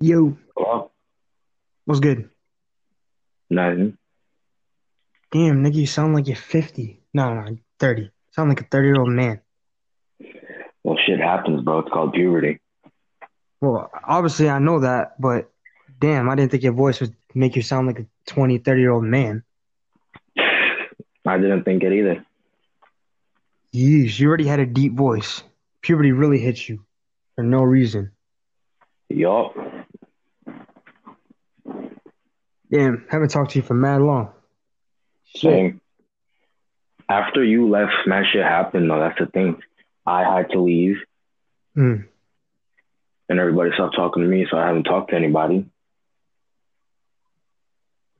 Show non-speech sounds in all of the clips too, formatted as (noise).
Yo, Hello? what's good? Nothing. Damn, nigga, you sound like you're 50. No, no, 30. Sound like a 30 year old man. Well, shit happens, bro. It's called puberty. Well, obviously, I know that, but damn, I didn't think your voice would make you sound like a 20, 30 year old man. I didn't think it either. Yeesh, you already had a deep voice. Puberty really hits you for no reason. Yup. Damn, haven't talked to you for mad long. Same. After you left, man, shit happened, though. That's the thing. I had to leave, Hmm. and everybody stopped talking to me, so I haven't talked to anybody.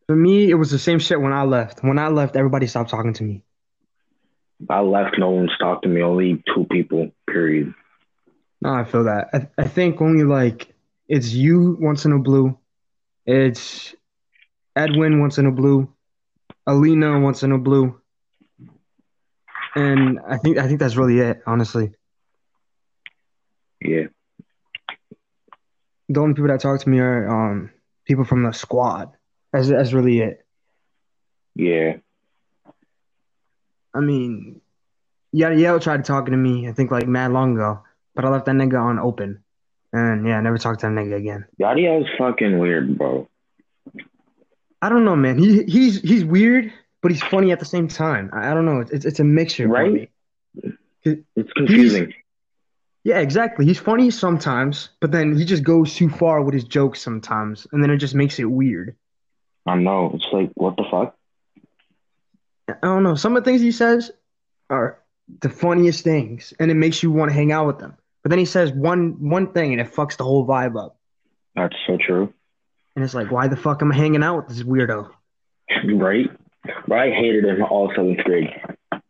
For me, it was the same shit when I left. When I left, everybody stopped talking to me. I left, no one's talked to me. Only two people, period. No, I feel that. I, I think only like it's you once in a blue, it's Edwin once in a blue, Alina once in a blue, and I think I think that's really it. Honestly, Yeah. the only people that talk to me are um people from the squad. That's that's really it. Yeah. I mean, Yada Yell tried talking to me. I think like mad long ago, but I left that nigga on open, and yeah, I never talked to that nigga again. Yadi is fucking weird, bro. I don't know, man. He he's he's weird, but he's funny at the same time. I, I don't know. It's it's a mixture for Right? It's confusing. Yeah, exactly. He's funny sometimes, but then he just goes too far with his jokes sometimes, and then it just makes it weird. I know. It's like, what the fuck? I don't know. Some of the things he says are the funniest things, and it makes you want to hang out with them. But then he says one one thing, and it fucks the whole vibe up. That's so true. And it's like, why the fuck am I hanging out with this weirdo? Right? But I hated him all seventh grade. I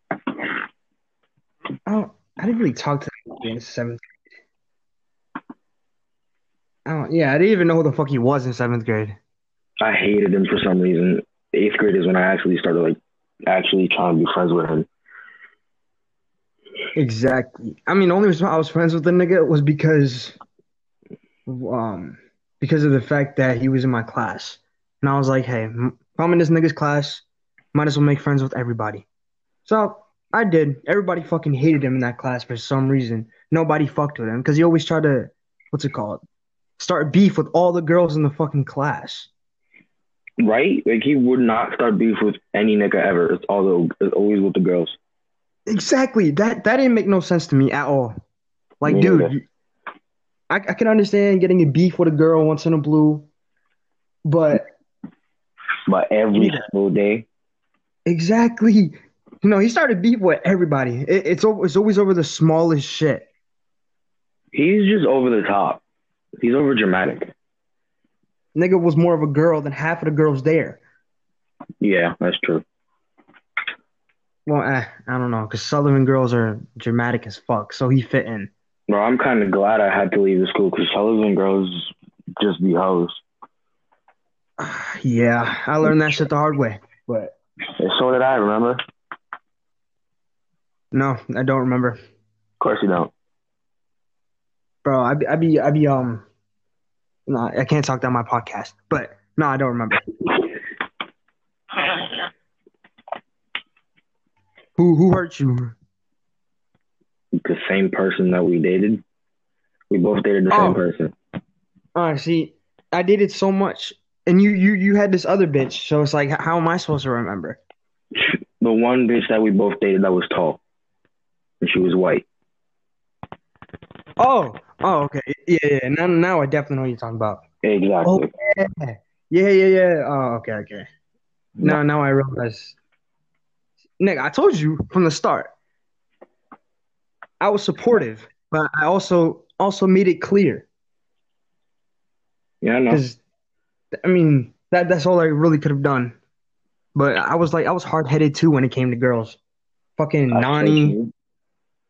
don't. I didn't really talk to him in seventh grade. Don't, yeah, I didn't even know who the fuck he was in seventh grade. I hated him for some reason. Eighth grade is when I actually started like actually trying to be friends with him. Exactly. I mean, the only reason I was friends with the nigga was because, um, because of the fact that he was in my class, and I was like, hey, if I'm in this nigga's class, might as well make friends with everybody. So I did. Everybody fucking hated him in that class for some reason. Nobody fucked with him because he always tried to, what's it called, start beef with all the girls in the fucking class. Right? Like he would not start beef with any nigga ever. It's all the, it's always with the girls. Exactly. That that didn't make no sense to me at all. Like, dude, I I can understand getting a beef with a girl once in a blue, but But every Yeah. single day, exactly, you know, he started beef with everybody. It, it's over, it's always over the smallest shit. he's just over the top. He's over dramatic. Nigga was more of a girl than half of the girls there. Yeah, that's true. Well, eh, I don't know, because Sullivan girls are dramatic as fuck, so he fit in. Bro, I'm kind of glad I had to leave the school because and girls just be hoes. (sighs) Yeah, I learned that shit the hard way, but And so did I. Remember? No, I don't remember. Of course you don't. Bro, I be, I be, I be, um, no, I can't talk down my podcast, but no, I don't remember. (laughs) Who, who hurt you? The same person that we dated. We both dated the Oh. same person. Uh, see, I dated so much, and you, you, you had this other bitch, so it's like, how am I supposed to remember? (laughs) The one bitch that we both dated that was tall, and she was white. Oh, oh, okay, yeah, yeah. Now, now I definitely know what you're talking about. Exactly. Yeah, yeah, yeah, yeah. Oh, okay, okay. Now, now I realize. Nick, I told you from the start. I was supportive, but I also also made it clear Yeah, I know. I mean, that that's all I really could have done. But I was like, I was hard headed too when it came to girls. Fucking so Nani.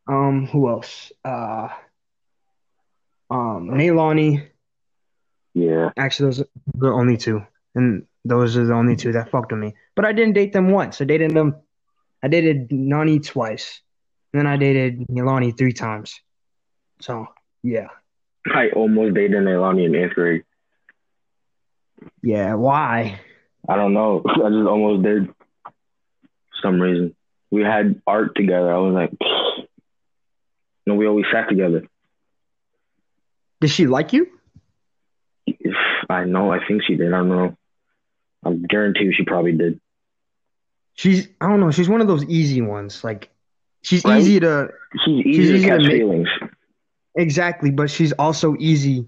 Um, who else? Uh, um, Nailani. Yeah. Actually, those are the only two, and those are the only two that fucked with me. But I didn't date them once. I dated them. I dated Nani twice, and then I dated Nilani three times. So yeah, I almost dated Nailani in eighth grade. Yeah, why? I don't know. (laughs) I just almost did. For some reason, we had art together. I was like, (sighs) no, we always sat together. Did she like you? If (sighs) I know, I think she did. I don't know. I'm guaranteed she probably did. She's I don't know, she's one of those easy ones. Like she's Right? easy to She's easy She's to easy to catch make- feelings. exactly, but she's also easy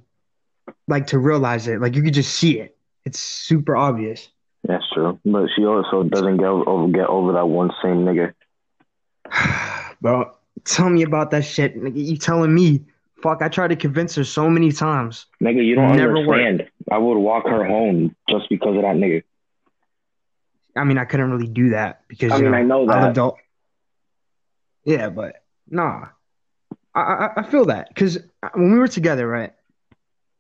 like to realize it. Like you could just see it. It's super obvious. That's true. But she also doesn't get over get over that one same nigga. (sighs) Bro, tell me about that shit. Nigga, You telling me? Fuck, I tried to convince her so many times. Nigga, you don't Never worked. understand. I would walk her home just because of that nigga. I mean, I couldn't really do that because I you mean, I know I that. lived all. Yeah, but nah, I I, I feel that because when we were together, right?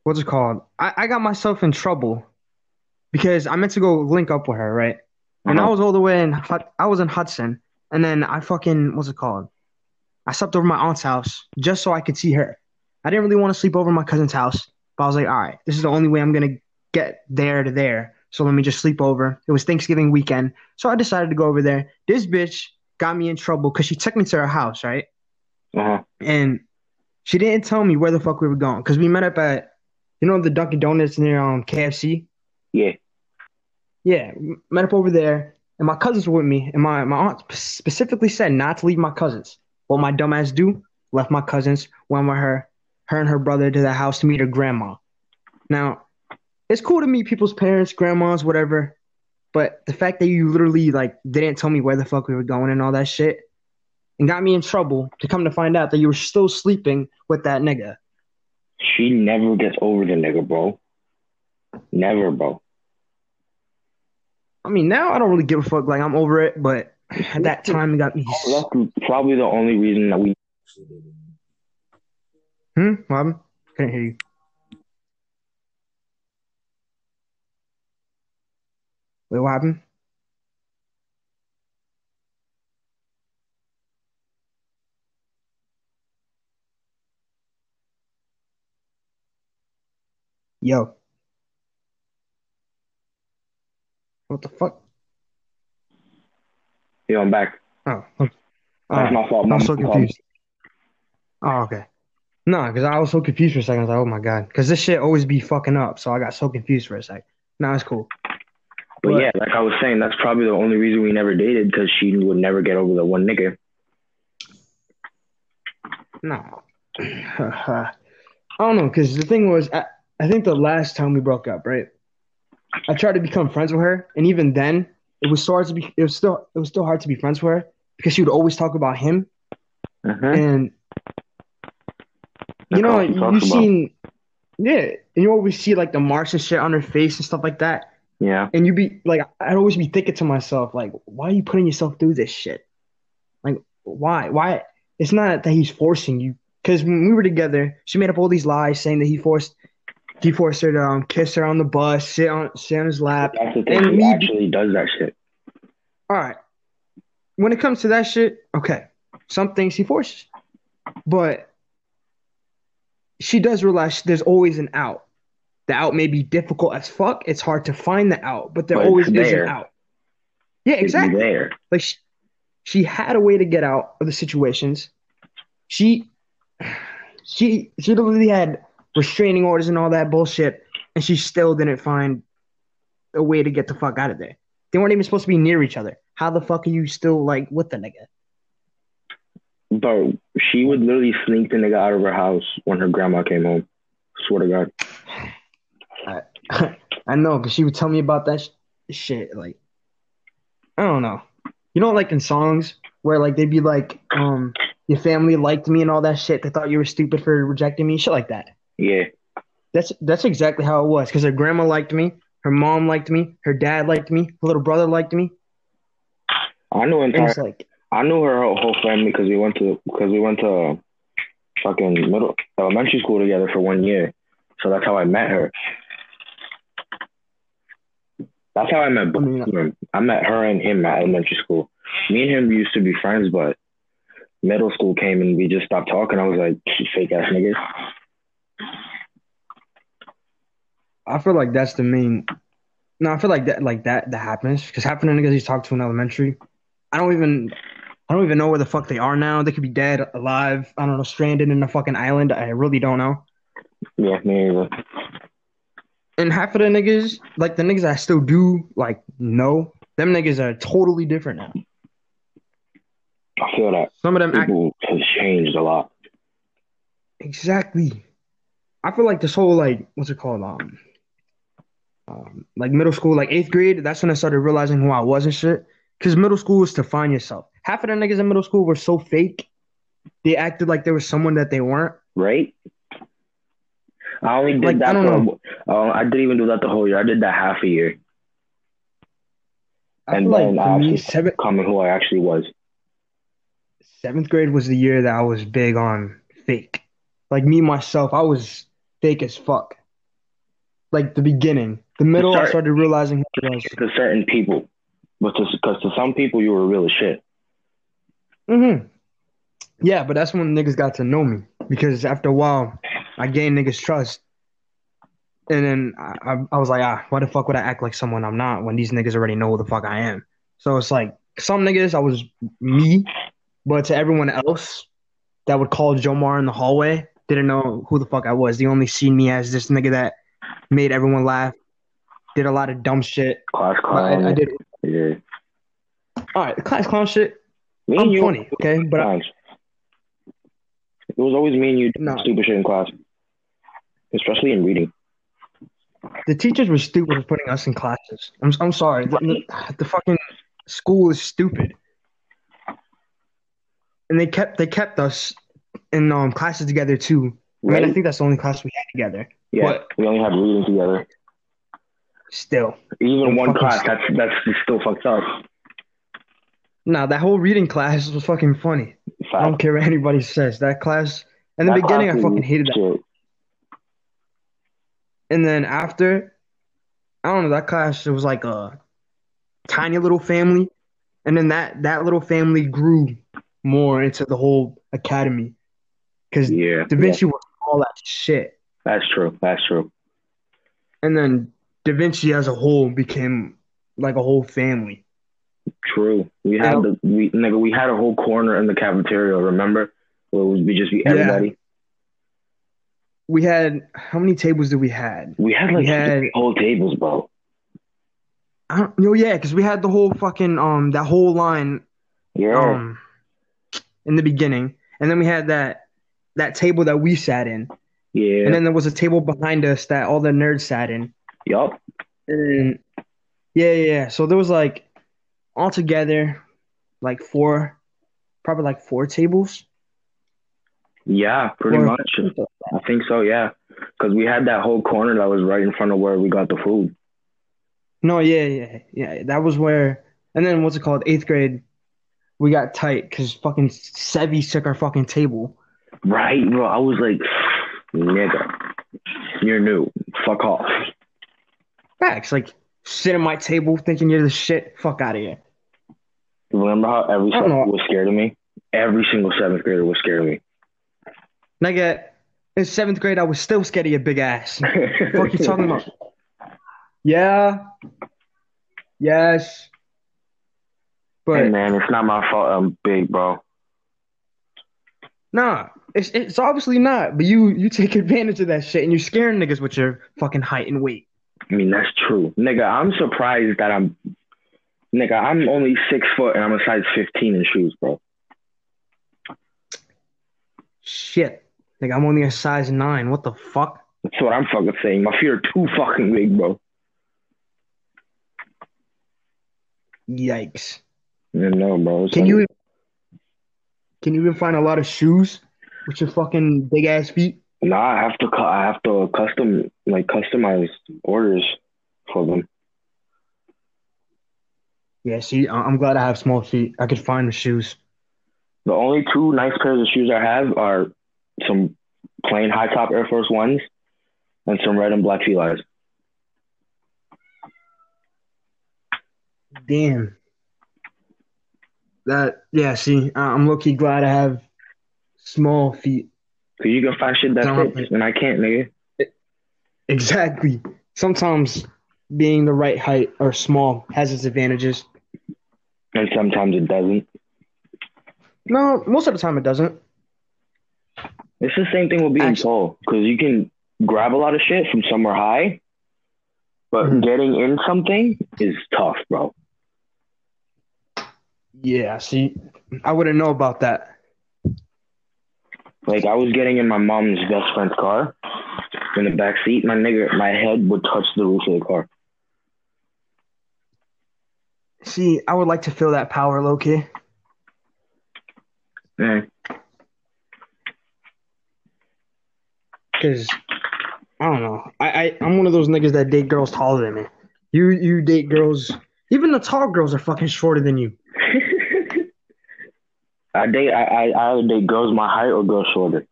What's it called? I, I got myself in trouble because I meant to go link up with her, right? And I Uh-huh. was all the way in I was in Hudson, and then I fucking what's it called? I slept over my aunt's house just so I could see her. I didn't really want to sleep over my cousin's house, but I was like, all right, this is the only way I'm gonna get there to there. So let me just sleep over. It was Thanksgiving weekend, so I decided to go over there. This bitch got me in trouble because she took me to her house, right? Uh-huh. And she didn't tell me where the fuck we were going because we met up at, you know, the Dunkin' Donuts near um KFC. Yeah. Yeah, met up over there, and my cousins were with me, and my, my aunt specifically said not to leave my cousins. What my dumbass do? Left my cousins, went with her, her and her brother to the house to meet her grandma. Now, it's cool to meet people's parents, grandmas, whatever, but the fact that you literally like didn't tell me where the fuck we were going and all that shit, and got me in trouble to come to find out that you were still sleeping with that nigga. She never gets over the nigga, bro. Never, bro. I mean, now I don't really give a fuck. Like I'm over it, but at (clears throat) that time, it got me. Probably the only reason that we Hmm. What? Couldn't hear you. Wait, what happened? Yo. What the fuck? Yo, I'm back. Oh. okay. That's my ah, fault. I'm so fault. confused. Oh, okay. No, because I was so confused for a second. I was like, oh my God. Because this shit always be fucking up. So I got so confused for a sec. No, it's cool. But But- yeah, like I was saying, that's probably the only reason we never dated because she would never get over the one nigga. No. (sighs) I don't know, because the thing was, I, I think the last time we broke up, right? I tried to become friends with her, and even then, it was so hard to be. It was still, it was still hard to be friends with her because she would always talk about him, Uh-huh. and That's you know, all she you talks about. seen, yeah, and you always see like the marks and shit on her face and stuff like that, Yeah. and you be like, I'd always be thinking to myself, like, why are you putting yourself through this shit? Like, why? Why? It's not that he's forcing you. Because when we were together, she made up all these lies saying that he forced, he forced her to um, kiss her on the bus, sit on, sit on his lap. That's the thing. And He actually does that shit. All right. When it comes to that shit, okay, some things he forces, but she does realize there's always an out. The out may be difficult as fuck. It's hard to find the out, but there But always is there. an out. Yeah, exactly. there. Like she, she had a way to get out of the situations. She, she, she literally had restraining orders and all that bullshit, and she still didn't find a way to get the fuck out of there. They weren't even supposed to be near each other. How the fuck are you still like with the nigga? Bro, she would literally sneak the nigga out of her house when her grandma came home. Swear to God. I (laughs) I know, because she would tell me about that sh- shit. Like, I don't know. You know, like in songs where like they'd be like, um, your family liked me and all that shit. They thought you were stupid for rejecting me, shit like that. Yeah. That's that's exactly how it was. Because her grandma liked me, her mom liked me, her dad liked me, her little brother liked me, I knew and entire it's like, I knew her whole whole family because we went to because we went to fucking middle elementary school together for one year. So that's how I met her. That's how I met both I mean, of them. I met her and him at elementary school. Me and him used to be friends, but middle school came and we just stopped talking. I was like, fake ass niggas. I feel like that's the main No, I feel like that like that that happens because half of the niggas you talk to in elementary, I don't even I don't even know where the fuck they are now. They could be dead, alive. I don't know, stranded in a fucking island. I really don't know. Yeah, me either. And half of the niggas, like the niggas I still do like know, them niggas are totally different now. I feel that Some of them act people has changed a lot. exactly. I feel like this whole like what's it called um, um like middle school like eighth grade. That's when I started realizing who I was and shit. Because middle school is to find yourself. Half of the niggas in middle school were so fake. They acted like they was someone that they weren't. right? I only did Like, I that don't for. Uh, I didn't even do that the whole year. I did that half a year, I and like then for I actually seventh becoming who I actually was. seventh grade was the year that I was big on fake. Like me myself, I was fake as fuck. Like the beginning, the middle, I started realizing who I was. To certain people, but because to some people you were real as shit. hmm Yeah, but that's when niggas got to know me because after a while, I gained niggas trust, and then I, I, I was like, ah, why the fuck would I act like someone I'm not when these niggas already know who the fuck I am? So it's like some niggas I was me, but to everyone else that would call Jomar in the hallway didn't know who the fuck I was. They only seen me as this nigga that made everyone laugh, did a lot of dumb shit. Class clown. I, I did Yeah. all right, class clown shit. Me and I'm you. funny, okay, but I, it was always me and you doing No. stupid shit in class, especially in reading. The teachers were stupid for putting us in classes. I'm I'm sorry. The, the, the fucking school is stupid. And they kept they kept us in um classes together too. I mean, I think that's the only class we had together. yeah. but- we only had reading together. Still. Even one class. stu- That's that's still fucked up. Nah, that whole reading class was fucking funny. I don't care what anybody says. That class in the That beginning I fucking hated that. shit. And then after I don't know, that class it was like a tiny little family. And then that that little family grew more into the whole academy. Because Yeah. Da yeah. Vinci was all that shit. That's true. That's true. And then Da Vinci as a whole became like a whole family. True. We had the we nigga, we had a whole corner in the cafeteria, remember? Where it would be just be Yeah. everybody. We had how many tables did we had? We had like We had- whole tables, bro. I don't know, yeah, because we had the whole fucking um that whole line Yeah. um in the beginning. And then we had that that table that we sat in. yeah. And then there was a table behind us that all the nerds sat in. yup. And yeah, yeah, yeah. So there was like altogether like four, probably like four tables. Yeah, pretty much. I think so, yeah. Because we had that whole corner that was right in front of where we got the food. No, yeah, yeah, yeah. That was where. And then what's it called? Eighth grade, we got tight because fucking Sevi took our fucking table. Right, bro. I was like, nigga, you're new. Fuck off. Facts, like sit at my table thinking you're the shit. Fuck out of here. Remember how every seventh was scared of me? Every single seventh grader was scared of me. Nigga, in seventh grade, I was still scared of your big ass. What you talking about? (laughs) Yeah. Yes. But Hey man, it's not my fault. I'm big, bro. nah, it's it's obviously not. But you you take advantage of that shit and you're scaring niggas with your fucking height and weight. I mean, that's true, nigga. I'm surprised that I'm, nigga. I'm only six foot and I'm a size 15 in shoes, bro. Shit. Like I'm only a size nine. What the fuck? That's what I'm fucking saying. My feet are too fucking big, bro. Yikes. Yeah, no, bro. It's Can like- you can you even find a lot of shoes with your fucking big ass feet? Nah, I have to. I have to custom, like, customize orders for them. Yeah, see, I'm glad I have small feet. I could find the shoes. The only two nice pairs of shoes I have are some plain high top Air Force Ones and some red and black Felines. Damn. That yeah, see, I'm lucky. glad I have small feet. Cause you can find shit that fits, and I can't, nigga. Exactly. Sometimes being the right height or small has its advantages. And sometimes it doesn't. No, most of the time it doesn't. It's the same thing with being Actu- tall because you can grab a lot of shit from somewhere high, but Mhm. getting in something is tough, bro. Yeah, see, I wouldn't know about that. Like I was getting in my mom's best friend's car in the back seat, my nigga, my head would touch the roof of the car. See, I would like to feel that power, low key. Man, Because I don't know. I, I I'm one of those niggas that date girls taller than me. You you date girls. Even the tall girls are fucking shorter than you. (laughs) I date I, I I either date girls my height or girls shorter.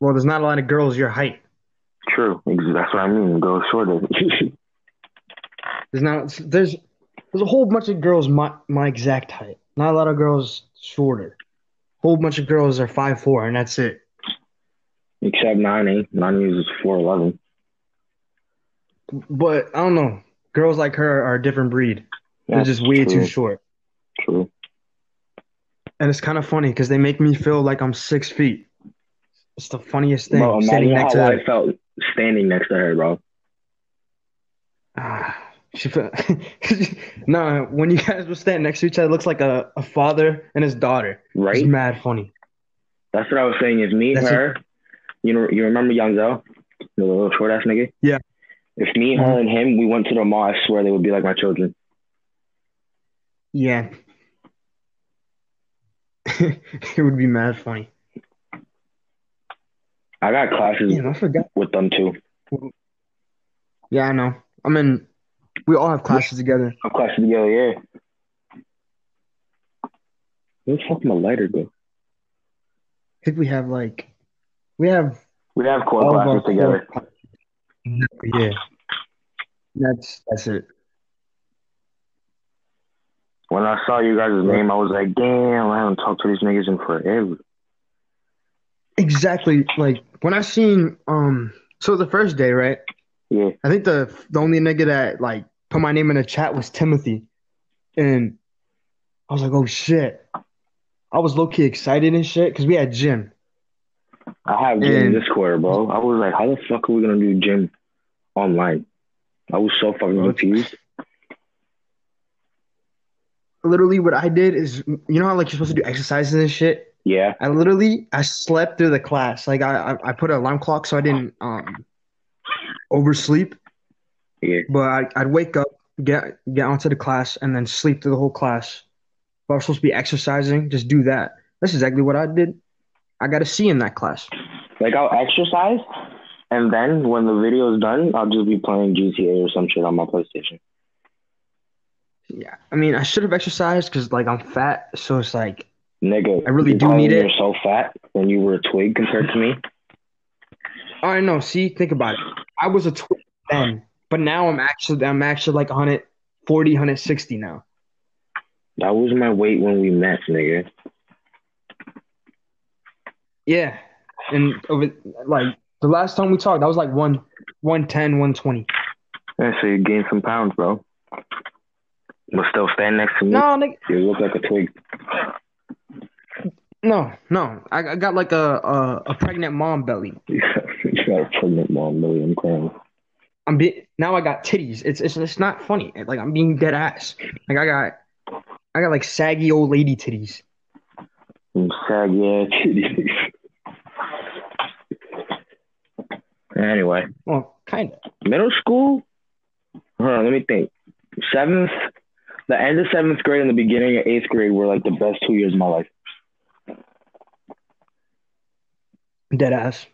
Well, there's not a lot of girls your height. True, that's what I mean. Girls shorter. There's not. There's there's a whole bunch of girls my my exact height. Not a lot of girls shorter. Whole bunch of girls are five four, and that's it. Except Nani. Nani is four eleven. But I don't know. Girls like her are a different breed. They're just way too short. True. And it's kind of funny because they make me feel like I'm six feet. It's the funniest thing. Bro, standing next to I her. felt standing next to her, bro. Ah, she felt. (laughs) no, when you guys were standing next to each other, it looks like a, a father and his daughter. It's Right? mad funny. That's what I was saying. Is me, That's her. You know, you remember Young Zell, the little short ass nigga. Yeah. If me, her, and him, we went to the mall, I swear they would be like my children. Yeah. (laughs) it would be mad funny. I got classes Yeah, I forgot. with them too. Yeah, I know. I mean, we all have classes together. Our classes together, yeah. Where the fuck my lighter go? I think we have like, we have We have core all classes together. core. Yeah. That's that's it. When I saw you guys' name, I was like, damn, I haven't talked to these niggas in forever. Exactly. Like when I seen um, so the first day, right? Yeah. I think the the only nigga that like put my name in the chat was Timothy, and I was like, oh shit. I was low key excited and shit because we had gym. I have gym And- quarter, bro. I was like, how the fuck are we gonna do gym online? I was so fucking confused. Literally, what I did is, you know how like you're supposed to do exercises and shit. Yeah. I literally I slept through the class. Like I I, I put an alarm clock so I didn't um oversleep. Yeah. But I, I'd wake up, get get onto the class, and then sleep through the whole class. If I was supposed to be exercising, just do that. That's exactly what I did. I got a C in that class. Like I'll exercise and then when the video is done, I'll just be playing GTA or some shit on my PlayStation. Yeah, I mean, I should have exercised because like I'm fat, so it's like Nigga, I really do need it. You're so fat when you were a twig compared to me. I know. See, think about it. I was a twig then, but now I'm actually I'm actually like 140, 160 now. That was my weight when we met, nigga. Yeah, and over like the last time we talked, I was like one 110, 120. Yeah, so you gained some pounds, bro. But still stand next to me. No, nigga, You look like a twig. no, no. I, I got like a, a a pregnant mom belly. (laughs) you got a pregnant mom, belly. I'm crying. I'm be now I got titties. It's it's it's not funny. Like I'm being dead ass. Like I got I got like saggy old lady titties. Saggy ass titties. Anyway, Well, kind of. middle school. Hold on, let me think. Seventh, the end of seventh grade and the beginning of eighth grade were like the best two years of my life. Dead ass.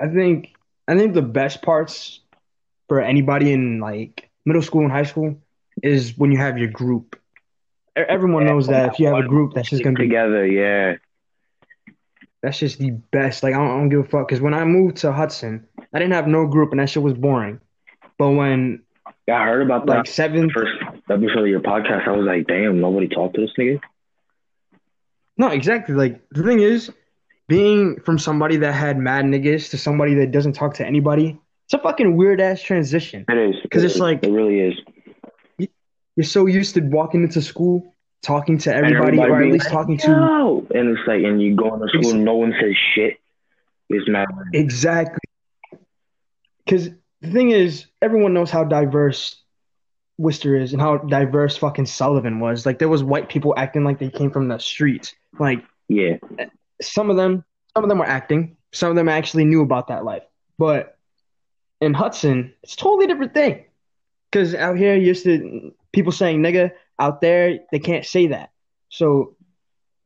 I think I think the best parts for anybody in like middle school and high school is when you have your group. Everyone knows that if you have a group, that's just gonna be together. Yeah, that's just the best. Like I don't, I don't give a fuck. Because when I moved to Hudson, I didn't have no group, and that shit was boring. But when yeah, I heard about that like seventh, first episode of your podcast. I was like, damn, nobody talked to this nigga. no, exactly. Like the thing is, being from somebody that had mad niggas to somebody that doesn't talk to anybody, it's a fucking weird ass transition. It is 'Cause It it's is. like- it really is. You're so used to walking into school, talking to And everybody, or at least like, talking to Yo! and it's like, and you go into school, no one says shit. It's not exactly. Because the thing is, everyone knows how diverse Worcester is and how diverse fucking Sullivan was. Like there was white people acting like they came from the streets. Like Yeah, some of them, some of them were acting. Some of them actually knew about that life. But in Hudson, it's a totally different thing. Because out here, you used to people saying nigga. Out there, they can't say that. So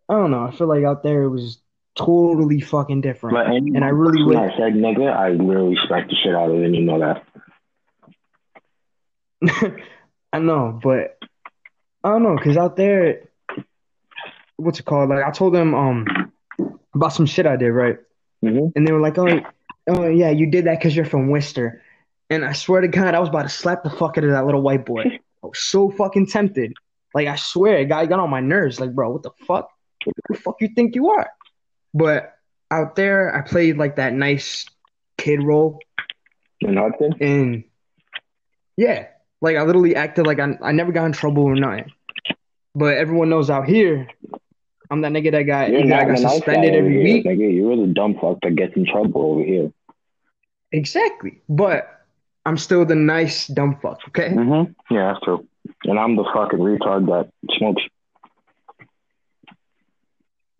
I don't know. I feel like out there it was totally fucking different. but anyone And I really would- that said nigga, I literally respect the shit out of and you know that. (laughs) I know, but I don't know, cause out there, what's it called? Like I told them um about some shit I did, right? hmm And they were like, "Oh, oh yeah, you did that because you're from Worcester." And I swear to God, I was about to slap the fuck out of that little white boy. (laughs) I was so fucking tempted. Like I swear, it got, it got on my nerves. Like, bro, what the fuck? Who the fuck you think you are? But out there, I played like that nice kid role, In Hudson, and yeah, like I literally acted like I, I never got in trouble or nothing. But everyone knows out here, I'm that nigga that got got nice suspended every here, week. Nigga, you're the dumb fuck that gets in trouble over here. Exactly. But I'm still the nice dumb fuck, okay? Mm-hmm. Yeah, that's true. And I'm the fucking retard that smokes.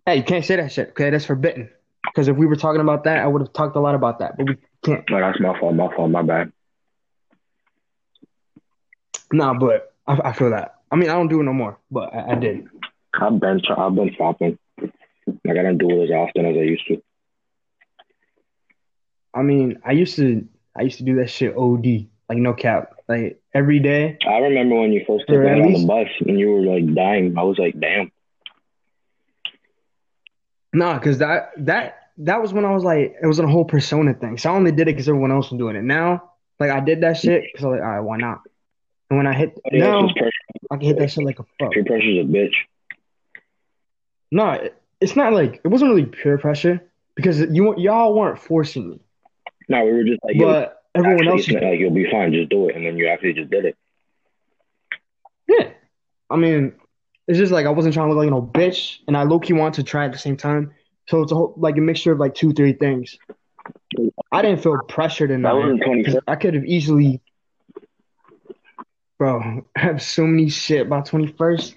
Hey, you can't say that shit, okay? That's forbidden. Because if we were talking about that, I would have talked a lot about that, but we can't. No, that's my fault. My fault. My bad. Nah, but I, I feel that. I mean, I don't do it no more, but I, I did. I've been I've been stopping. Like I don't do it as often as I used to. I mean, I used to, I used to do that shit OD, like no cap, like every day. I remember when you first took me on the bus and you were like dying. I was like, damn. Nah, because that that that was when I was like, it was a whole persona thing. So I only did it because everyone else was doing it. Now, like I did that shit because I was like, all right, why not? And when I hit oh, Everybody now, I can hit that shit like a fuck. peer pressure's a bitch. No, it, it's not like it wasn't really peer pressure because you y'all weren't forcing me, No, we were just like, but everyone else, like you'll be fine, just do it, and then you actually just did it. yeah. I mean, it's just like I wasn't trying to look like no bitch, and I low key wanted to try at the same time. So it's a whole like a mixture of like two, three things. I didn't feel pressured in That I could have easily, bro. I (laughs) have so many shit about twenty first.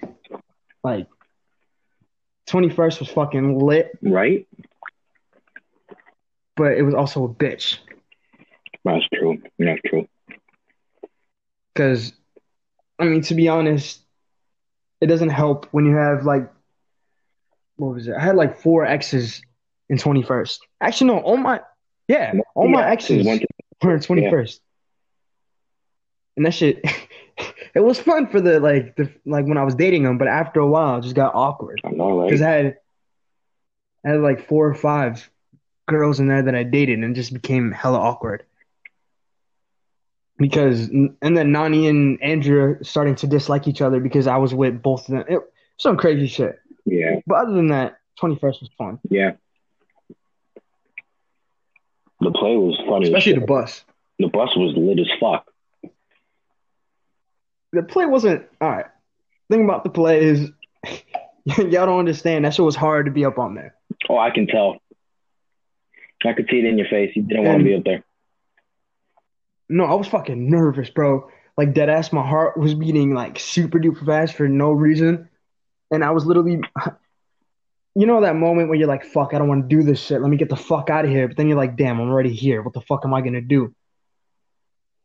Like, twenty first was fucking lit, Right? but it was also a bitch. That's true. That's true. Because, I mean, to be honest, it doesn't help when you have like, what was it? I had like four exes in 21st. Actually, no, all my, yeah, all my Yeah, exes went were in 21st. And that shit, (laughs) it was fun for the, like, the, like when I was dating them, but after a while, it just got awkward. I know, Because? I had, I had like four or five girls in there that I dated and it just became hella awkward. Because, and then Nani and Andrea starting to dislike each other because I was with both of them. It, some crazy shit. Yeah, But other than that, 21st was fun, yeah. The play was funny. especially the bus. the bus was lit as fuck. The play wasn't, all right. Thing about the play is, (laughs) y'all don't understand. That shit was hard to be up on there. Oh, I can tell. I could see it in your face. You didn't want to be up there. No, I was fucking nervous, bro. Like dead ass, my heart was beating like super duper fast for no reason, and I was literally, (sighs) you know, that moment where you're like, "Fuck, I don't want to do this shit. Let me get the fuck out of here." But then you're like, "Damn, I'm already here. What the fuck am I gonna do?"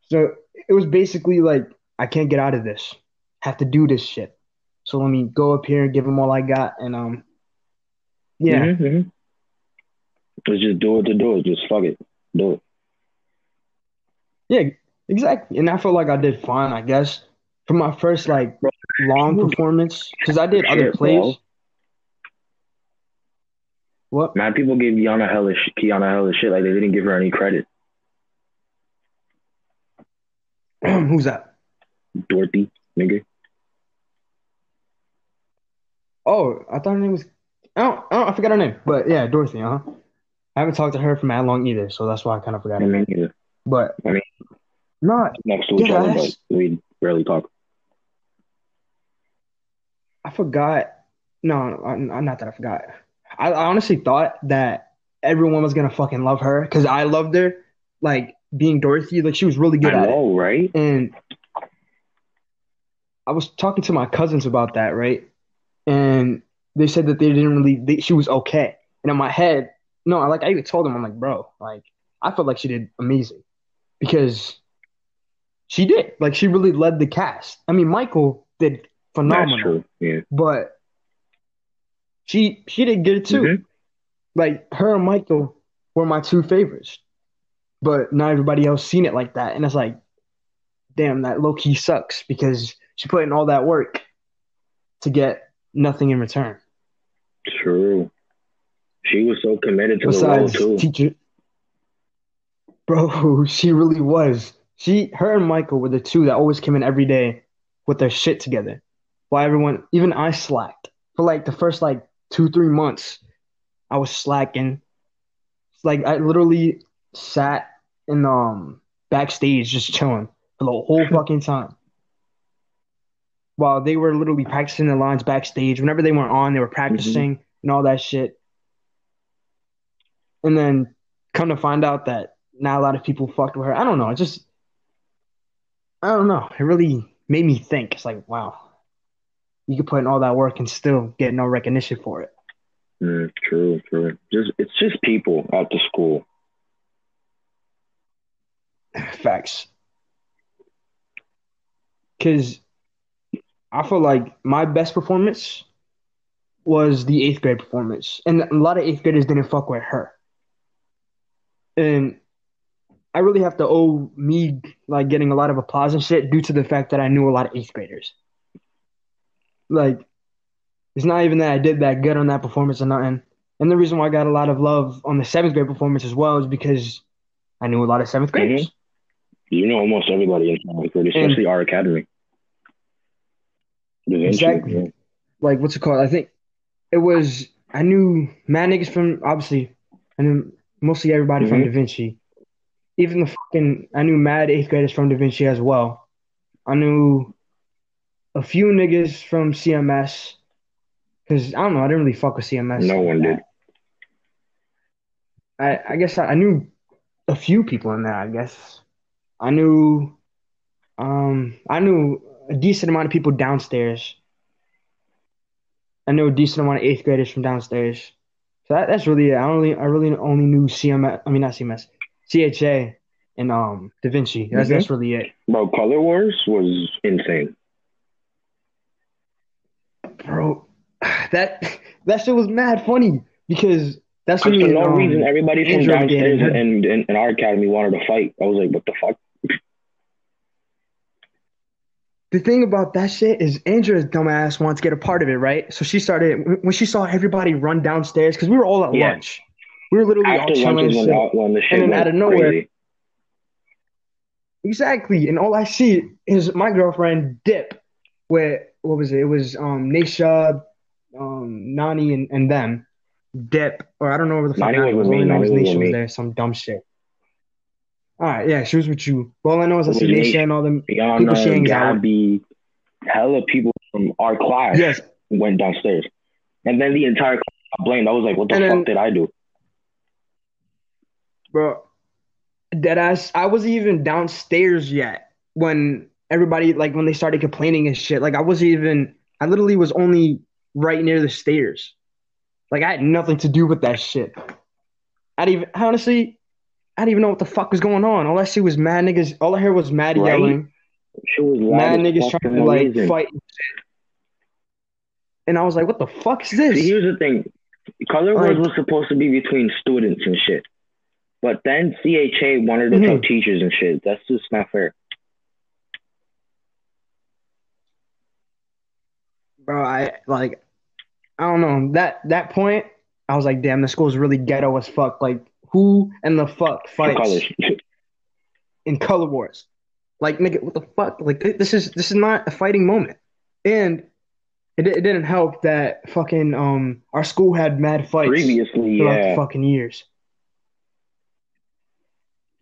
So it was basically like, I can't get out of this. have to do this shit. So let me go up here and give them all I got, and um, yeah, Mhm, mhm. Let's just do it to do it. Just fuck it. Do it. Yeah, exactly. And I felt like I did fine, I guess, for my first like long performance because I did other plays. bro. What? Man, people gave Kiana hella, sh- Kiana hella shit. Like they didn't give her any credit. (clears throat) Who's that? Dorothy, nigga. Oh, I thought her name was. I don't, I don't. I forgot her name, but yeah, Dorothy. Uh huh. I haven't talked to her for that long either, so that's why I kind of forgot. her name. either. But I mean, not next to each Yeah, other, but we rarely talk. I forgot. No, I'm not that I forgot. I, I honestly thought that everyone was gonna fucking love her because I loved her, like being Dorothy. Like she was really good I at it. know, right? And I was talking to my cousins about that, right? And they said that they didn't really. They, she was okay. And in my head, no, I like I even told them, I'm like, bro, like I felt like she did amazing because she did. Like she really led the cast. I mean, Michael did phenomenal. Yeah. but she she did good too. Mhm. Like her and Michael were my two favorites, but not everybody else seen it like that. And it's like, damn, that low key sucks because she put in all that work to get nothing in return. True. She was so committed to the role too. teacher, bro, (laughs) she really was. She, her, and Michael were the two that always came in every day with their shit together. While everyone, even I slacked for like the first like two, three months. I was slacking. Like I literally sat in um backstage just chilling for the whole (laughs) fucking time. While they were literally practicing the lines backstage. Whenever they weren't on, they were practicing and all that shit. And then come to find out that not a lot of people fucked with her. I don't know. It just I don't know. It really made me think. It's like, wow. You could put in all that work and still get no recognition for it. Mm, true, true. Just it's just people at the school. (sighs) Facts. Because I feel like my best performance was the eighth grade performance. And a lot of eighth graders didn't fuck with her. And I really have to owe me like getting a lot of applause and shit due to the fact that I knew a lot of eighth graders. Like, it's not even that I did that good on that performance or nothing. And the reason why I got a lot of love on the seventh grade performance as well is because I knew a lot of seventh graders. You know almost everybody in seventh grade, especially our academy. Da Vinci, Exactly. like what's it called? I think it was I knew mad niggas from obviously I knew mostly everybody from Mhm. Da Vinci. Even the fucking I knew mad eighth graders from Da Vinci as well. I knew a few niggas from CMS because I don't know I didn't really fuck with CMS. No one did. I I guess I, I knew a few people in there. I guess I knew um I knew a decent amount of people downstairs. I know a decent amount of eighth graders from downstairs. So that, that's really it. I only I really only knew CMS. I mean not CMS, CHA, and um Da Vinci. That's Mhm. that's really it, Bro, Color Wars was insane. bro. (sighs) That (sighs) that shit was mad funny because that's For when and, no um, reason, everybody from downstairs and in, in our academy wanted to fight. I was like, what the fuck? (laughs) The thing about that shit is Andrea's dumbass wants to get a part of it, right? So she started when she saw everybody run downstairs because we were all at Yeah. lunch. We were literally all After chilling. lunches and the- when the shit And then out of nowhere- crazy. Exactly. And all I see is my girlfriend dip with what was it? It was um Nisha, um Nani and, and them dip or I don't know where the fuck Nani was was. with All I me, Nani was Nisha was there, some dumb shit. All right, yeah, she was with you. But all I know is I see Nisha and all them. Rihanna, People she hangs out with. Gabby, hella people from our class Yes, went downstairs. And then the entire class got blamed. I was like, what the And fuck then- did I do? Bro. Dead ass. I wasn't even downstairs yet when everybody like when they started complaining and shit. Like I wasn't even. I literally was only right near the stairs. Like I had nothing to do with that shit. I didn't even honestly. I didn't even know what the fuck was going on. All I see was mad niggas. All I heard was mad Right? yelling, was mad niggas trying to like reason. fight. and shit. And I was like, "What the fuck is See, this?" here's the thing. Color Wars was supposed to be between students and shit. But then CHA wanted to tell Mhm. teachers and shit. That's just not fair. bro. I like, I don't know that that point. I was like, damn, the school's really ghetto as fuck. Like, who and the fuck fights in color wars? Like, nigga, what the fuck? Like, this is this is not a fighting moment. And it, it didn't help that fucking um our school had mad fights Previously, throughout yeah. the fucking years.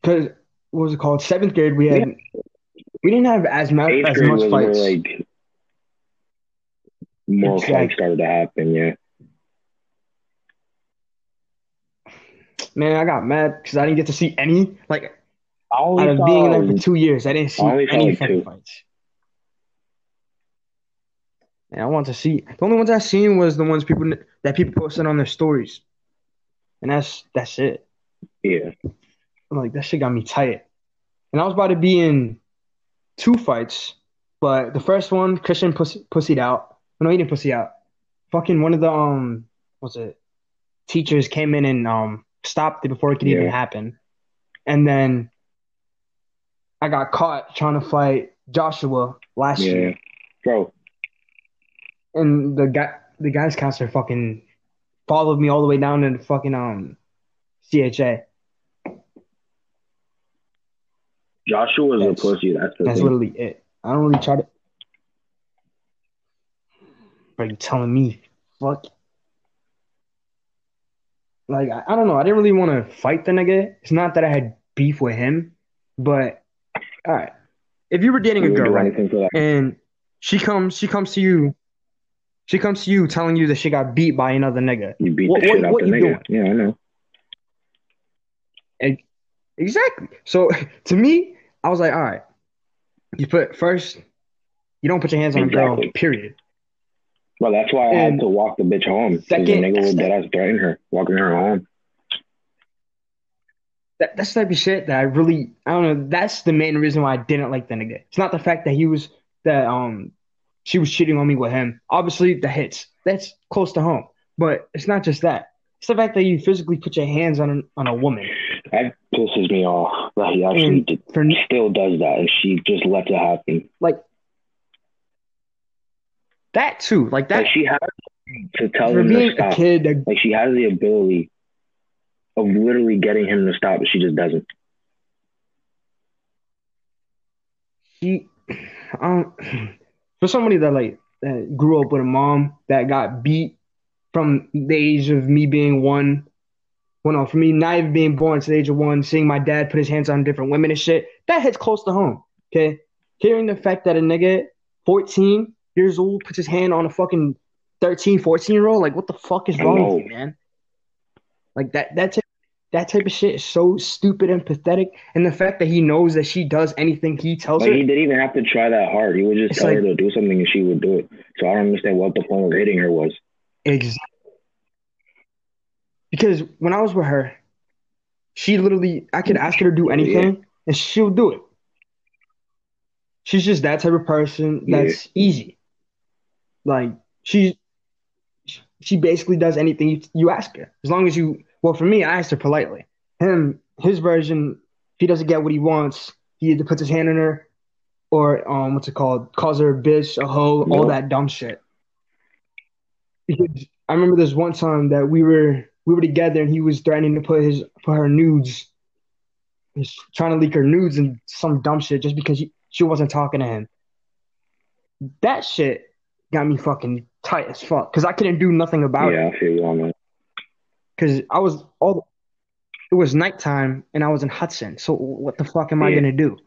Because what was it called? Seventh grade, we had we didn't have as much Eighth as grade much fights. like more Exactly. fights started to happen. Yeah, Man, I got mad because I didn't get to see any. Like out of being in there for two years, I didn't see I any fucking fights. And I want to see. The only ones I seen was the ones people that people posted on their stories, and that's that's it. yeah. I'm like that shit got me tight. And I was about to be in two fights, but the first one Christian pussy, pussied out. No, he didn't pussy out. Fucking one of the um, what's it? Teachers came in and um stopped it before it could even happen. And then I got caught trying to fight Joshua last Yeah, year, bro. and the guy, the guy's counselor, fucking followed me all the way down to fucking um CHA. Joshua's a That's- pussy. That's the That's thing. literally it. I don't really try to. Are you telling me, fuck? Like I, I don't know. I didn't really want to fight the nigga. It's not that I had beef with him, but all right. If you were dating a girl, right, anything for that. and she comes, she comes to you, she comes to you telling you that she got beat by another nigga. You beat What- the what- shit out what the nigga. Yeah, I know. Exactly. So (laughs) to me, I was like, all right. You put first, you don't put your hands on a girl. Period. Well, that's why I had to walk the bitch home. Because the second- nigga would dead ass threaten her, walking her home. that, that's the type of shit that I really I don't know. That's the main reason why I didn't like the nigga. It's not the fact that he was that um she was cheating on me with him. Obviously the hits that's close to home, but it's not just that. It's the fact that you physically put your hands on on a woman. That pisses me off that he actually And did, for still does that, and she just lets it happen. like that too, like that Like she has to tell him to stop. kid. Like she has the ability of literally getting him to stop, but she just doesn't. she um for somebody that like that grew up with a mom that got beat from the age of me being one well no for me not even being born to the age of one seeing my dad put his hands on different women and shit that hits close to home okay hearing the fact that a nigga 14 years old puts his hand on a fucking 13 14 year old like what the fuck is wrong with you man like that that type, that type of shit is so stupid and pathetic and the fact that he knows that she does anything he tells Like her he didn't even have to try that hard. He would just tell her to do something, and she would do it. So I don't understand what the point of hitting her was. Exactly. Because when I was with her, she literally, I could ask her to do anything and she'll do it. She's just that type of person that's easy. Like, she, she basically does anything you, you ask her. As long as you, well, for me, I asked her politely. Him, his version, if he doesn't get what he wants, he either puts his hand on her or, um, what's it called? Calls her a bitch, a hoe, all that dumb shit. Because I remember this one time that we were we were together and he was threatening to put his put her nudes, he's trying to leak her nudes and some dumb shit just because he, she wasn't talking to him. That shit got me fucking tight as fuck because I couldn't do nothing about it yeah, I feel you on that. because I was all it was nighttime and I was in Hudson. So what the fuck am I gonna do?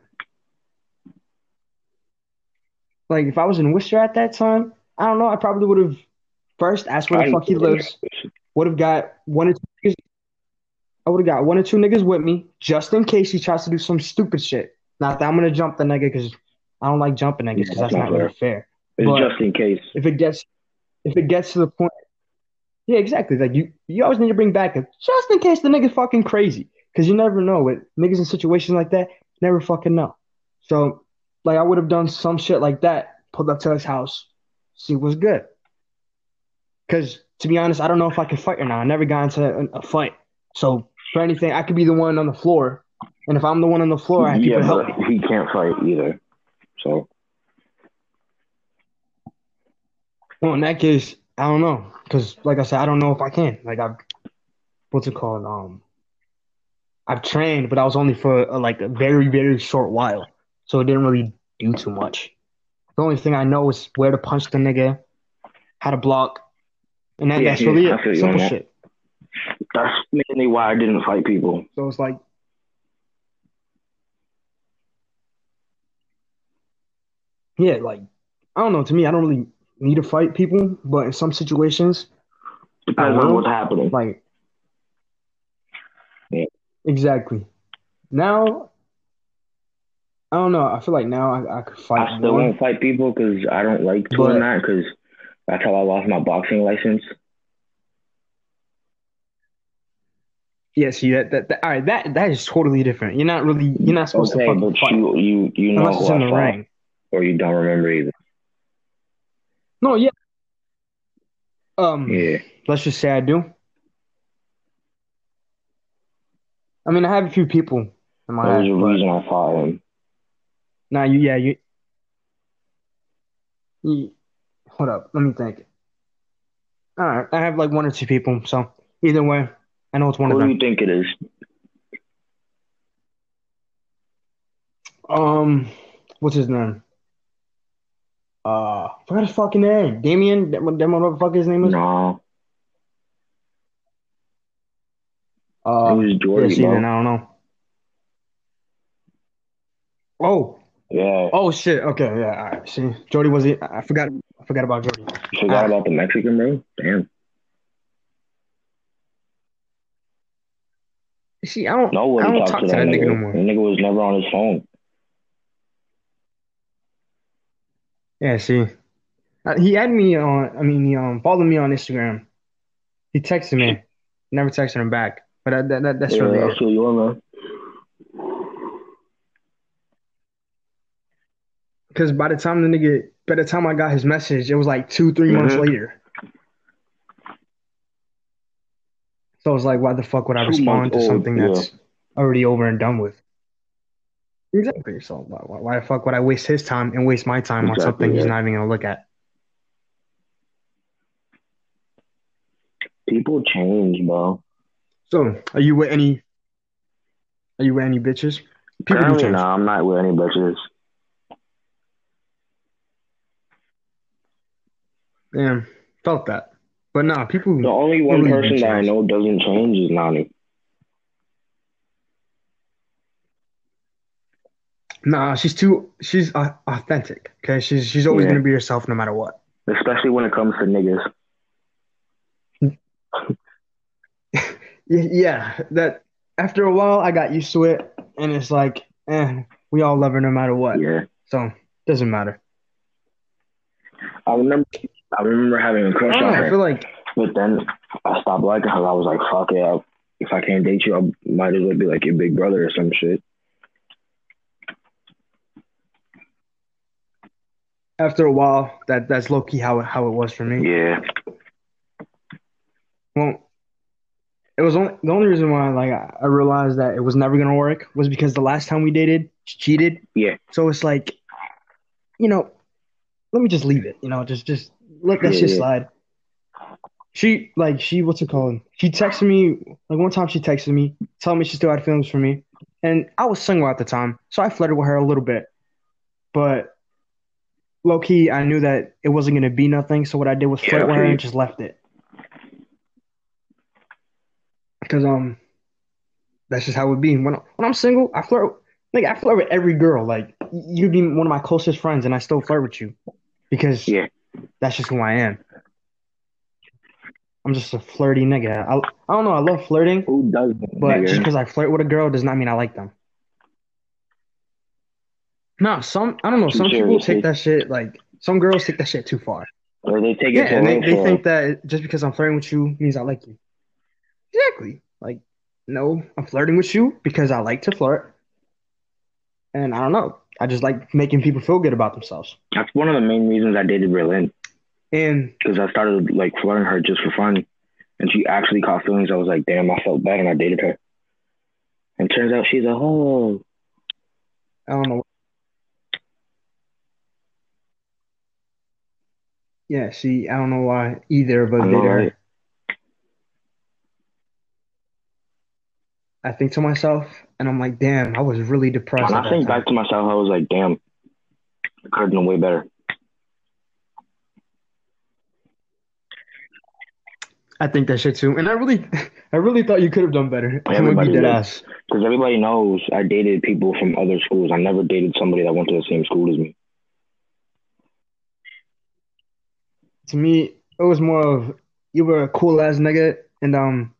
Like if I was in Worcester at that time, I don't know. I probably would have first asked where the I- fuck he lives. Would have got one or two. Niggas, I would have got one or two niggas with me just in case he tries to do some stupid shit. Not that I'm gonna jump the nigga because I don't like jumping niggas because Yeah, that's not not really fair. It's But- just in case. If it gets, if it gets to the point, yeah, exactly. Like you, you always need to bring back a just in case the nigga fucking crazy, because you never know. With niggas in situations like that, never fucking know. So, like, I would have done some shit like that. Pulled up to his house, see what's good. Because to be honest, I don't know if I can fight or not. I never got into a, a fight. So for anything, I could be the one on the floor, and if I'm the one on the floor, I have people yeah, help me. he can't fight either. So Well, in that case, I don't know, because like I said, I don't know if I can. Like I've, what's it called? Um, I've trained, but I was only for uh, like a very very short while, so it didn't really do too much. The only thing I know is where to punch the nigga, how to block, and that, yeah, that's really yeah, it. Simple shit. That's mainly why I didn't fight people. So it's like. Yeah, like I don't know. To me, I don't really need to fight people, but in some situations, depends on what's happening. Like, yeah. exactly. Now, I don't know. I feel like now I, I could fight. I still more. won't fight people because I don't like doing but, that because that's how I lost my boxing license. Yeah, see that, that, that all right, that that is totally different. You're not really you're not supposed Okay, to fucking fight you you you know unless it's in I the fought, ring. or you don't remember either. No, yeah. Um, Yeah, let's just say I do. I mean, I have a few people in that my was the but reason I fought him. now you, yeah, you, you. Hold up, let me think. All right, I have like one or two people, so either way, I know it's one Who of do you think it is? Um, what's his name? Uh, I forgot his fucking name. Damien. That, that motherfucker. His name is. No, Uh, it was yeah, bro. then I don't know. Oh, Yeah, oh shit. Okay, yeah. All right. See, Jordy was it? I forgot. I forgot about Jordy. you forgot about the Mexican, bro. Damn. See, I don't. I Nobody don't talks talk to that that nigga nigga. no more. The nigga was never on his phone. Yeah, see, Uh, he had me on. I mean, he um followed me on Instagram. He texted me. Never texted him back. But that, that, that that's yeah, really that's it. who you are, man. Because by the time the nigga, by the time I got his message, it was like two, three months Mhm. later. So I was like, why the fuck would I respond to old, something yeah. that's already over and done with? Exactly. So why, why the fuck would I waste his time and waste my time on Exactly, something he's not even gonna look at? People change, bro. So are you with any? Are you with any bitches? People change. no, I'm not with any bitches. Damn, felt that. But nah, people. The only one person that I know doesn't change is Nani. Nah, she's too. She's uh, authentic. Okay, she's she's always Yeah. gonna be herself no matter what. Especially when it comes to niggas. (laughs) Yeah, yeah. That after a while, I got used to it, and it's like, eh, we all love her no matter what. Yeah. So doesn't matter. I remember I remember having a crush on know. I her. feel like But then I stopped liking her. I was like, fuck it. I, if I can't date you, I might as well be like your big brother or some shit. after a while, that that's low key how it how it was for me. Yeah. Well, it was only the only reason why like I I realized that it was never gonna work was because the last time we dated, she cheated. Yeah. So it's like, you know, let me just leave it. You know, just just let that Yeah, shit yeah. slide. She like she what's it called? She texted me like one time. She texted me telling me she still had feelings for me, and I was single at the time, so I flirted with her a little bit, but low key I knew that it wasn't gonna be nothing. So what I did was Yeah, flirt with her and just left it. Cause um, that's just how it be. When when I'm single, I flirt. Like I flirt with every girl. Like you'd be one of my closest friends, and I still flirt with you because Yeah. That's just who I am. I'm just a flirty nigga. I, I don't know. I love flirting, Who doesn't? but just because I flirt with a girl does not mean I like them. No, some I don't know. Some people take that shit like some girls take that shit too far. Or they take Yeah, it and they, they think that just because I'm flirting with you means I like you. Exactly. Like, no, I'm flirting with you because I like to flirt. And I don't know. I just like making people feel good about themselves. That's one of the main reasons I dated Berlin. And Because I started like flirting her just for fun. And she actually caught feelings. I was like, damn, I felt bad and I dated her. And turns out she's a hoe. I don't know. Yeah, see, I don't know why either of us did her. I think to myself, and I'm like, damn, I was really depressed When I think time. back to myself, I was like, damn, I could have done way better. I think that shit too. And I really, (laughs) I really thought you could have done better. I'm Everybody dead ass. Because everybody knows I dated people from other schools. I never dated somebody that went to the same school as me. to me, it was more of you were a cool ass nigga, and um,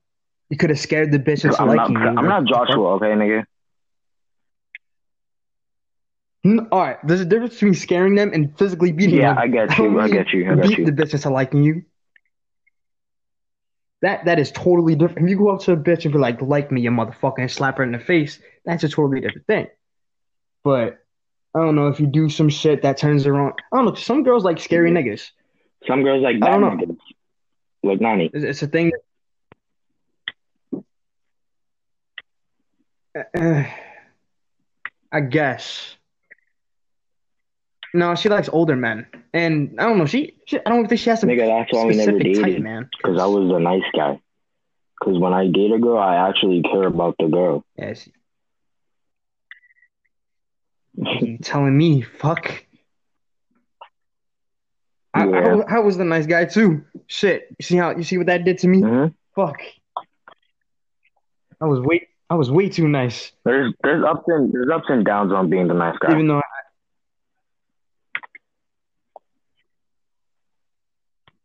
you could have scared the bitch into I'm liking not. you. I'm not Joshua. Okay, nigga. All right, there's a difference between scaring them and physically beating Yeah, them. Yeah, I get you. I get you. I get beat you. the bitch into liking you. That that is totally different. If you go up to a bitch and be like, "Like me, you motherfucker," and slap her in the face, that's a totally different thing. But I don't know if you do some shit that turns around. I don't know. Some girls like scary niggas. Some girls like I bad don't know. niggas. Like Nani. It's, it's a thing. Uh, I guess. No, she likes older men, and I don't know. She, she I don't think she has a Nigga, that's why we never specific type, dated. man. Because I was a nice guy. Because when I date a girl, I actually care about the girl. Yeah, she- you telling me, fuck. I, Yeah. I, I was the nice guy too. Shit, you see how you see what that did to me? hmm Fuck. I was way I was way too nice, There's there's ups and there's ups and downs on being the nice guy. even though. I,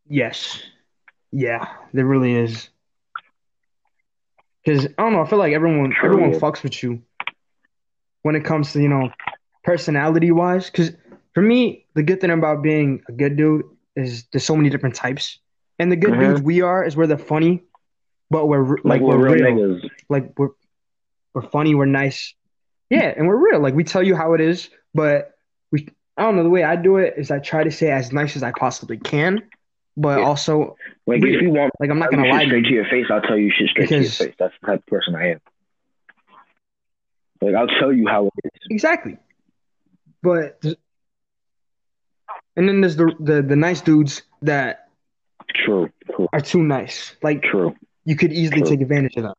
yes, yeah, there really is. Because I don't know, I feel like everyone True, everyone fucks with you when it comes to you know personality wise. Because for me, the good thing about being a good dude is there's so many different types, and the good Mhm. dudes we are is we're the funny, but we're like like we're real real. niggas. like we're we're funny, we're nice. Yeah, and we're real. Like we tell you how it is, but we I don't know, the way I do it is I try to say as nice as I possibly can, but Yeah. also Like Real. if you want like I'm not gonna lie to straight to your face, I'll tell you shit straight to your face. That's the type of person I am. Like I'll tell you how it is. Exactly. But and then there's the, the the nice dudes that True, true, are too nice. Like true. you could easily True. take advantage of them.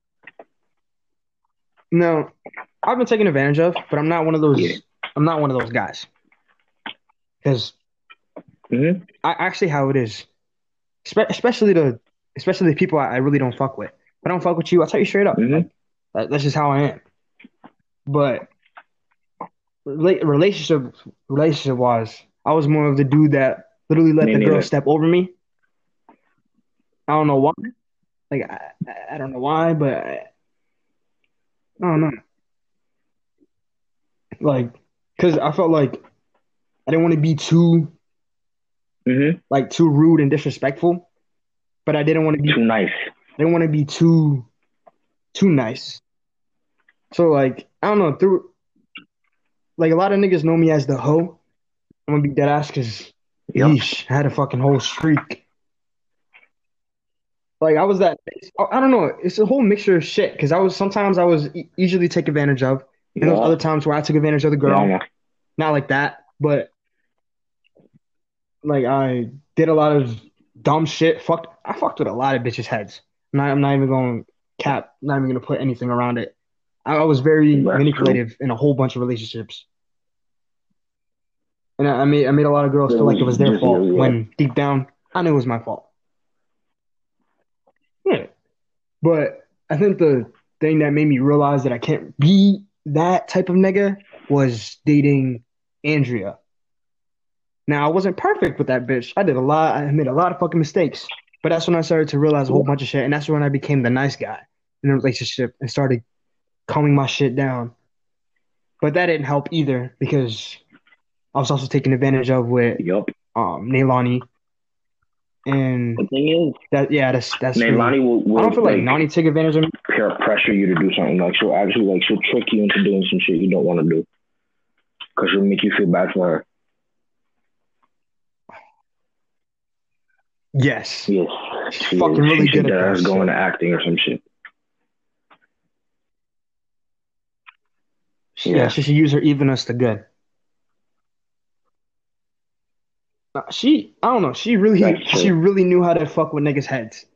No, I've been taken advantage of, but I'm not one of those. Yeah. I'm not one of those guys. Because hmm I actually how it is, Espe- especially the especially the people I, I really don't fuck with. If I don't fuck with you, I'll tell you straight up. Mhm. Like, that, that's just how I am. But rela- relationship relationship wise, I was more of the dude that literally let Me the girl step over me. I don't know why. Like I, I- I don't know why, but I, I don't know. Like, cause I felt like I didn't want to be too hmm like too rude and disrespectful, but I didn't want to be Too nice. I didn't want to be too too nice. So like I don't know through like a lot of niggas know me as the hoe. I'm gonna be dead ass because Yep. yeesh, I had a fucking whole streak. Like I was that I don't know. It's a whole mixture of shit because I was sometimes I was e- easily take advantage of, and Yeah. other times where I took advantage of the girl. Yeah, Not like that, but like I did a lot of dumb shit. Fucked. I fucked with a lot of bitches' heads. I'm not, I'm not even going cap. Not even going to put anything around it. I, I was very That's manipulative in a whole bunch of relationships, and I, I made I made a lot of girls feel like it was their fault when deep down I knew it was my fault. Yeah, but I think the thing that made me realize that I can't be that type of nigga was dating Andrea. Now I wasn't perfect with that bitch. I did a lot. I made a lot of fucking mistakes. But that's when I started to realize a whole bunch of shit, and that's when I became the nice guy in a relationship and started calming my shit down. But that didn't help either because I was also taken advantage of with Yup. um Nailani, and The thing is, that yeah, that's that's. man, really- Lonnie will, will I don't feel like like, Nani took advantage of me. peer pressure you to do something. Like she'll actually like she'll trick you into doing some shit you don't want to do, because she'll make you feel bad for her. Yes, Yes, She's she fucking is. really she good at deadass that go shit. into acting or some shit. yeah, Yeah. she should use her evilness to good. Uh, She, I don't know. She really, she really knew how to fuck with niggas' heads.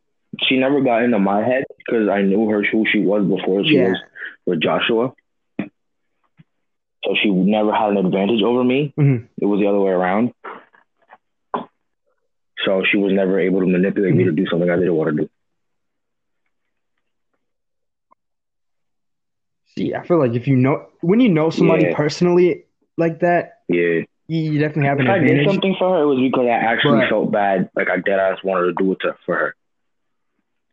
She never got into my head because I knew her who she was before she Yeah. was with Joshua. So she never had an advantage over me. Mhm. It was the other way around. So she was never able to manipulate me to do something I didn't want to do. See, I feel like if you know when you know somebody Yeah. personally like that, Yeah. You definitely have If an I did something for her, it was because I actually But- felt bad. Like I dead ass wanted to do it to, for her.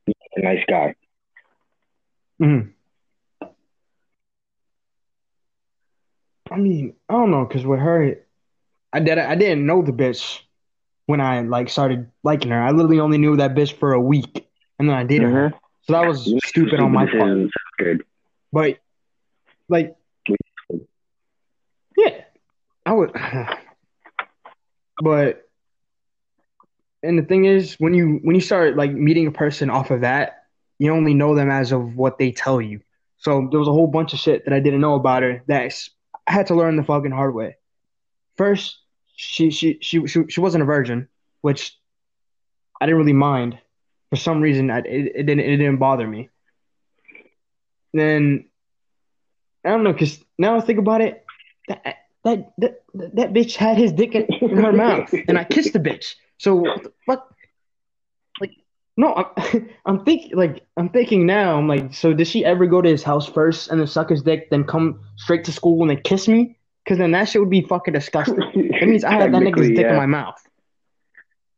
He's a nice guy. Mhm. I mean, I don't know, cause with her, I did I didn't know the bitch when I like started liking her. I literally only knew that bitch for a week, and then I dated her. Mhm. So that was stupid on my part. But like, I would. (sighs) But and the thing is, when you when you start like meeting a person off of that, you only know them as of what they tell you. So there was a whole bunch of shit that I didn't know about her that I had to learn the fucking hard way. First, she she she she, she wasn't a virgin, which I didn't really mind. For some reason, I, it, it didn't it didn't bother me. Then I don't know, cause now I think about it, that that that, that bitch had his dick in, in her mouth, and I kissed the bitch. So what the fuck? Like, no, I'm, (laughs) I'm thinking like I'm thinking now. I'm like, so did she ever go to his house first and then suck his dick, then come straight to school and then kiss me? Because then that shit would be fucking disgusting. That means I had that nigga's Technically, dick in my mouth.